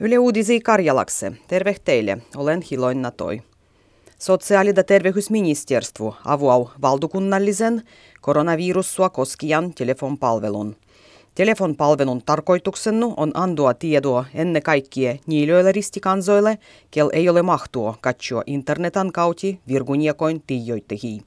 Yle Uudisi Karjalakse. Terve teille. Olen Hiloin Toi. Sosiaali- ja terveysministeriö avuaa valtakunnallisen koronavirussua koskijan telefonpalvelun. Telefonpalvelun tarkoituksena on antaa tietoa ennen kaikkea niille ristikansoille, kel ei ole mahtua katsoa internetan kautta virguniekoin tiijoittehii.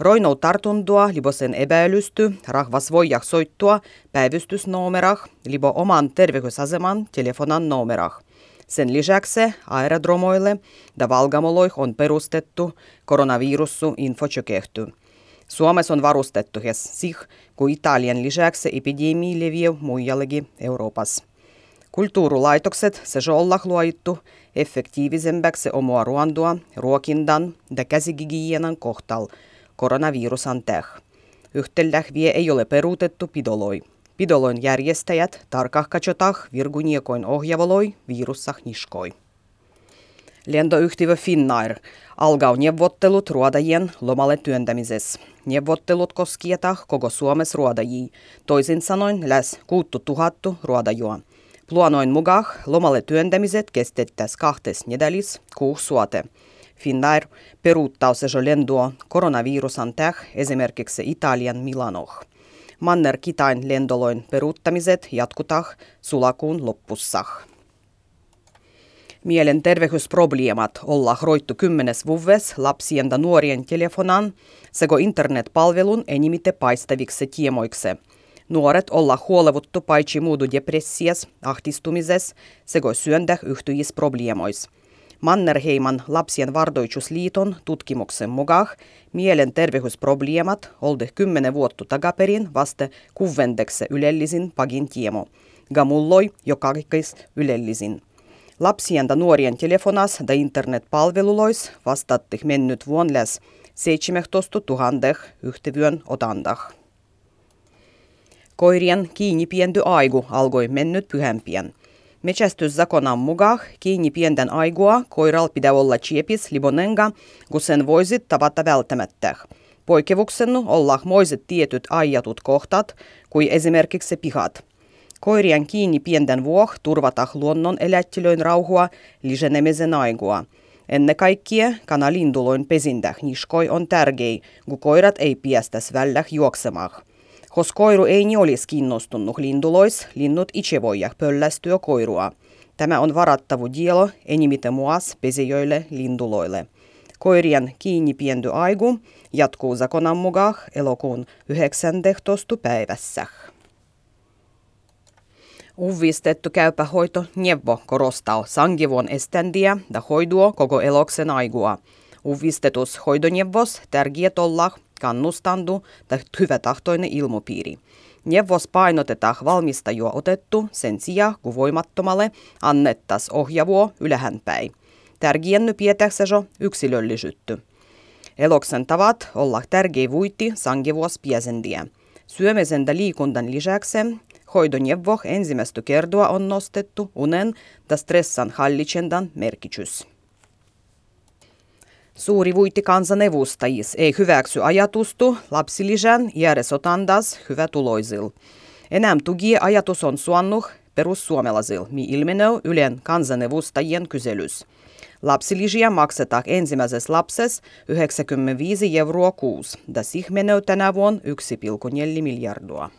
Roinou tartuntua libo sen epäilysty, rahvas voi soittua päivystysnumerah, libo oman terveysaseman telefonan numerah. Sen lisäksi aerodromoille ja valgamoloih on perustettu koronavirusu infotjokehty. Suomessa on varustettu hes sih, kun Italian lisäksi epidemia leviää muijallekin Euroopassa. Kulttuurulaitokset se olla luoittu effektiivisemmäksi omaa ruondua, ruokindan ja käsigigienan kohtal koronavirusan täh. Yhtellä vie ei ole peruutettu pidoloi. Pidoloin järjestäjät tarkahkatsotah virguniekoin ohjavoloi virussah niskoi. Lentoyhtiö Finnair alkaa neuvottelut ruodajien lomalle työntämisessä. Neuvottelut koskietah koko Suomessa ruodajia, toisin sanoen läs kuuttu tuhattu ruodajua. Plaanoin mukaan lomalle työntämiset kestettäis kahtes nedelis kuusi suote. Finnair peruuttaa se lentoa koronavirusan täh esimerkiksi Italian Milanoh. Manner Kitain lendoloin peruuttamiset jatkutah sulakuun loppussah. Mielenterveysprobleemat olla roittu kymmenes vuves lapsien ja nuorien telefonan sekä internetpalvelun enimite paistaviksi tiemoiksi. Nuoret olla huolevuttu paitsi muudu depressias, ahtistumises sekä syöndäh yhtyjisprobleemois. Mannerheiman lapsien vardoitusliiton tutkimuksen mukaan mielenterveysprobleemat olde kymmenen vuotta takaperin vasta kuvendekse ylellisin pagin tiemo. Gamulloi jo kaikkeis ylellisin. Lapsien ja nuorien telefonas ja internetpalvelulois vastatti mennyt vuon läs 17 000 yhtevyön otandah. Koirien kiinni aigu alkoi mennyt pyhämpien. Metsästyszakonan mukaan kiinni pienten aigua koiral pitää olla chiepis libonenga, kun sen voisit tavata välttämättä. Poikkevuksena olla moiset tietyt ajatut kohtat, kuin esimerkiksi pihat. Koirien kiinni pienten vuoh turvata luonnon elättilöin rauhua lisänemisen aigua. Ennen kaikkea kanalinduloin pesintä niskoi on tärkeä, kun koirat ei piestäs välillä juoksemaan. Kos koiru ei olisi kiinnostunut lindulois, linnut itse voivat pöllästyä koirua. Tämä on varattavu dielo enimite muas pesijöille linduloille. Koirien kiinni pienty aigu jatkuu zakonan mukaan elokuun 19. päivässä. Uvistettu käypä hoito korostaa sangivuon eständiä ja hoidua koko eloksen aigua. Uvistetus hoidoneuvos tärkeät olla kannustandu tai hyvätahtoinen ilmopiiri. Neuvos painotetaan valmistajua otettu sen sijaan, kun voimattomalle annettas ohjavuo ylhäänpäin. Tärkeänny pietäksä yksilöllisyytty. Eloksen tavat olla tärkeä vuitti sangivuos piesendiä. Syömisen ja liikuntan lisäksi hoidoneuvo ensimmäistä kertoa on nostettu unen ja stressan hallitsendan merkitys. Suuri vuitti kansanedustajis ei hyväksy ajatustu lapsilisän hyvä tuloisil. Enää tugi ajatus on suonnuh perussuomelaisil, mi ilmenee Ylen kansanedustajien kyselys. Lapsilisiä maksetaan ensimmäisessä lapsessa 95 euroa kuusi, ja siihen menee tänä vuonna 1,4 miljardia.